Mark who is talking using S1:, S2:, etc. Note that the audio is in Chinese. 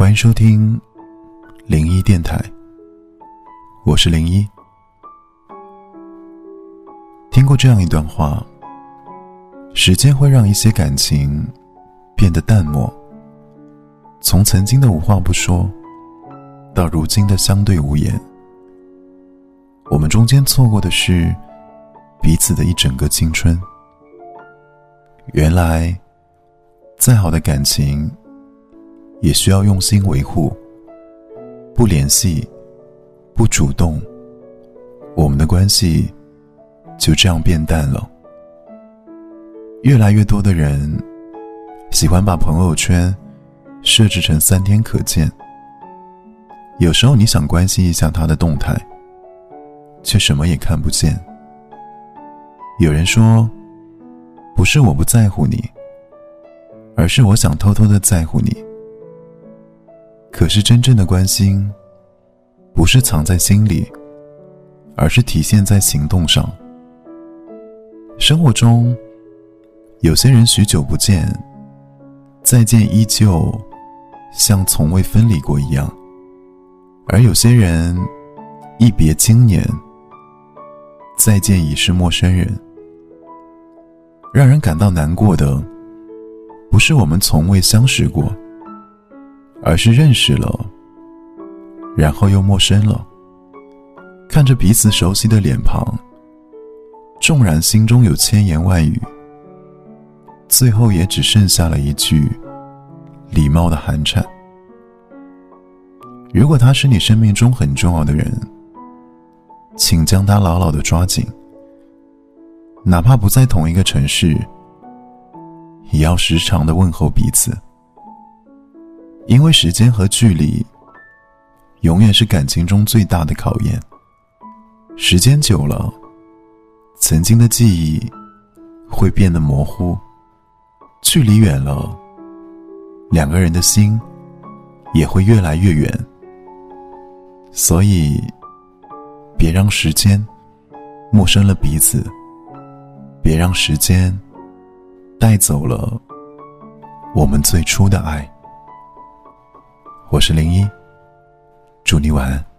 S1: 欢迎收听零一电台，我是零一。听过这样一段话：时间会让一些感情变得淡漠，从曾经的无话不说，到如今的相对无言。我们中间错过的是彼此的一整个青春。原来，再好的感情。也需要用心维护。不联系，不主动，我们的关系就这样变淡了。越来越多的人喜欢把朋友圈设置成三天可见。有时候你想关心一下他的动态，却什么也看不见。有人说，不是我不在乎你，而是我想偷偷的在乎你。可是，真正的关心，不是藏在心里，而是体现在行动上。生活中，有些人许久不见，再见依旧像从未分离过一样；而有些人，一别经年，再见已是陌生人。让人感到难过的，不是我们从未相识过。而是认识了，然后又陌生了。看着彼此熟悉的脸庞，纵然心中有千言万语，最后也只剩下了一句礼貌的寒颤。如果他是你生命中很重要的人，请将他牢牢的抓紧，哪怕不在同一个城市，也要时常的问候彼此。因为时间和距离，永远是感情中最大的考验。时间久了，曾经的记忆会变得模糊；距离远了，两个人的心也会越来越远。所以，别让时间陌生了彼此，别让时间带走了我们最初的爱。我是零一，祝你晚安。